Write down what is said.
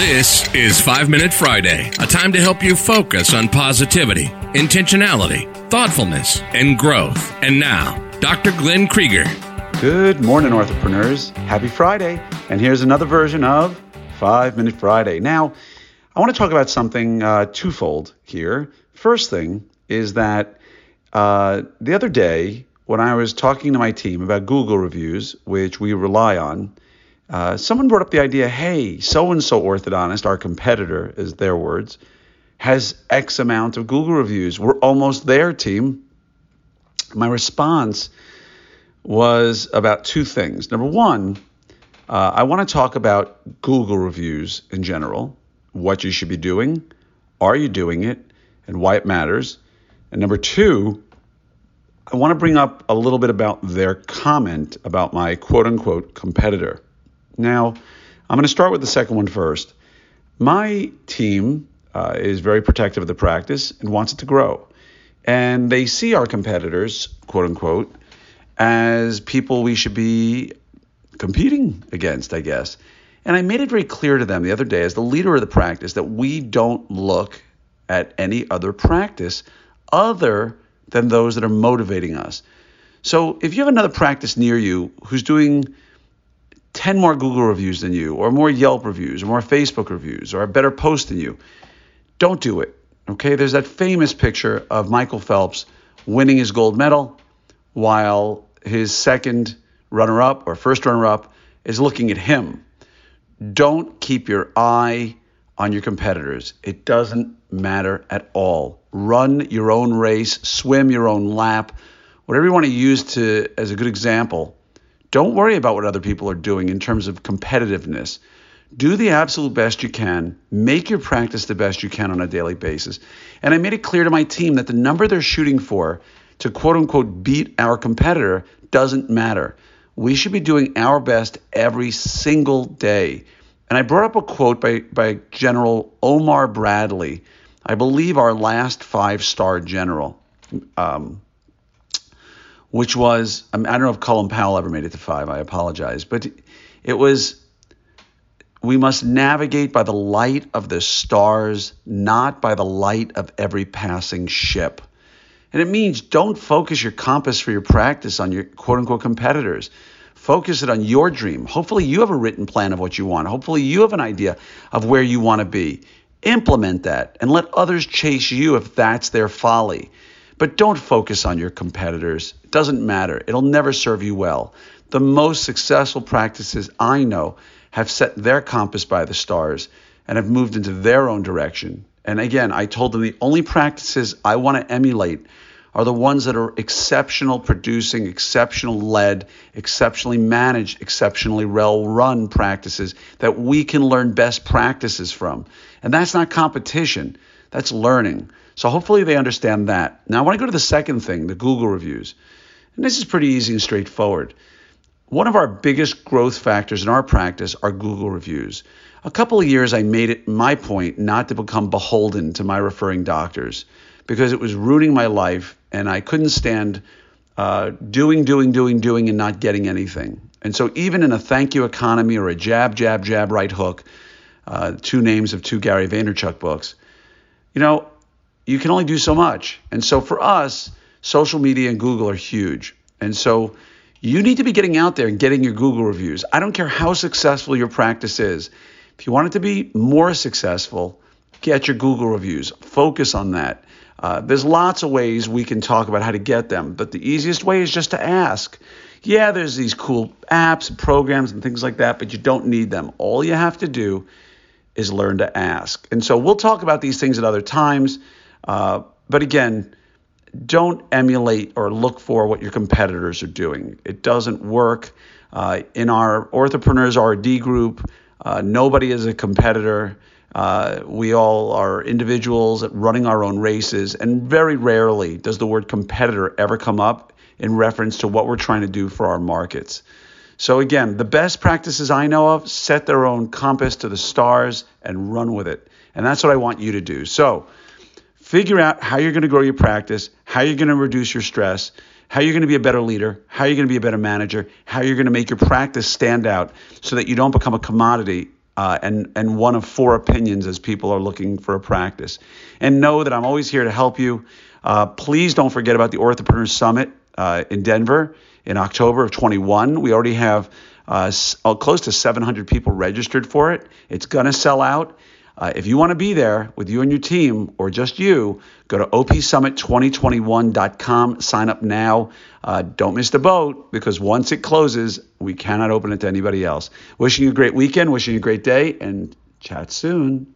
This is 5 Minute Friday, a time to help you focus on positivity, intentionality, thoughtfulness, and growth. And now, Dr. Glenn Krieger. Good morning, entrepreneurs. Happy Friday. And here's another version of 5 Minute Friday. Now, I want to talk about something uh, twofold here. First thing is that uh, the other day, when I was talking to my team about Google reviews, which we rely on, uh, someone brought up the idea hey, so and so orthodontist, our competitor, is their words, has X amount of Google reviews. We're almost there, team. My response was about two things. Number one, uh, I want to talk about Google reviews in general, what you should be doing, are you doing it, and why it matters. And number two, I want to bring up a little bit about their comment about my quote unquote competitor. Now, I'm going to start with the second one first. My team uh, is very protective of the practice and wants it to grow. And they see our competitors, quote unquote, as people we should be competing against, I guess. And I made it very clear to them the other day, as the leader of the practice, that we don't look at any other practice other than those that are motivating us. So if you have another practice near you who's doing 10 more Google reviews than you, or more Yelp reviews, or more Facebook reviews, or a better post than you, don't do it. Okay, there's that famous picture of Michael Phelps winning his gold medal while his second runner up or first runner up is looking at him. Don't keep your eye on your competitors. It doesn't matter at all. Run your own race, swim your own lap, whatever you want to use to as a good example don't worry about what other people are doing in terms of competitiveness. Do the absolute best you can. Make your practice the best you can on a daily basis. And I made it clear to my team that the number they're shooting for to quote unquote beat our competitor doesn't matter. We should be doing our best every single day. And I brought up a quote by, by General Omar Bradley, I believe our last five star general. Um, which was I, don't know if Colin Powell ever made it to five. I apologize, but it was we must navigate by the light of the stars, not by the light of every passing ship. And it means don't focus your compass for your practice on your quote unquote competitors. Focus it on your dream. Hopefully, you have a written plan of what you want. Hopefully, you have an idea of where you want to be. Implement that and let others chase you if that's their folly. But don't focus on your competitors. It doesn't matter. It'll never serve you well. The most successful practices I know have set their compass by the stars and have moved into their own direction. And again, I told them the only practices I want to emulate are the ones that are exceptional producing, exceptional led, exceptionally managed, exceptionally well run practices that we can learn best practices from. And that's not competition, that's learning. So hopefully they understand that. Now I want to go to the second thing, the Google reviews. And this is pretty easy and straightforward. One of our biggest growth factors in our practice are Google reviews. A couple of years I made it my point not to become beholden to my referring doctors because it was ruining my life and I couldn't stand uh, doing, doing, doing, doing and not getting anything. And so even in a thank you economy or a jab, jab, jab, right hook, uh, two names of two Gary Vaynerchuk books, you know, you can only do so much. And so for us, social media and Google are huge. And so you need to be getting out there and getting your Google reviews. I don't care how successful your practice is. If you want it to be more successful, get your Google reviews. Focus on that. Uh, there's lots of ways we can talk about how to get them, but the easiest way is just to ask. Yeah, there's these cool apps and programs and things like that, but you don't need them. All you have to do is learn to ask. And so we'll talk about these things at other times. Uh, but again, don't emulate or look for what your competitors are doing. It doesn't work. Uh, in our Orthopreneurs RD group, uh, nobody is a competitor. Uh, we all are individuals running our own races, and very rarely does the word competitor ever come up in reference to what we're trying to do for our markets. So, again, the best practices I know of set their own compass to the stars and run with it. And that's what I want you to do. So, Figure out how you're going to grow your practice, how you're going to reduce your stress, how you're going to be a better leader, how you're going to be a better manager, how you're going to make your practice stand out so that you don't become a commodity uh, and and one of four opinions as people are looking for a practice. And know that I'm always here to help you. Uh, please don't forget about the Orthopreneur Summit uh, in Denver in October of 21. We already have uh, uh, close to 700 people registered for it. It's gonna sell out. Uh, if you want to be there with you and your team or just you, go to opsummit2021.com, sign up now. Uh, don't miss the boat because once it closes, we cannot open it to anybody else. Wishing you a great weekend, wishing you a great day, and chat soon.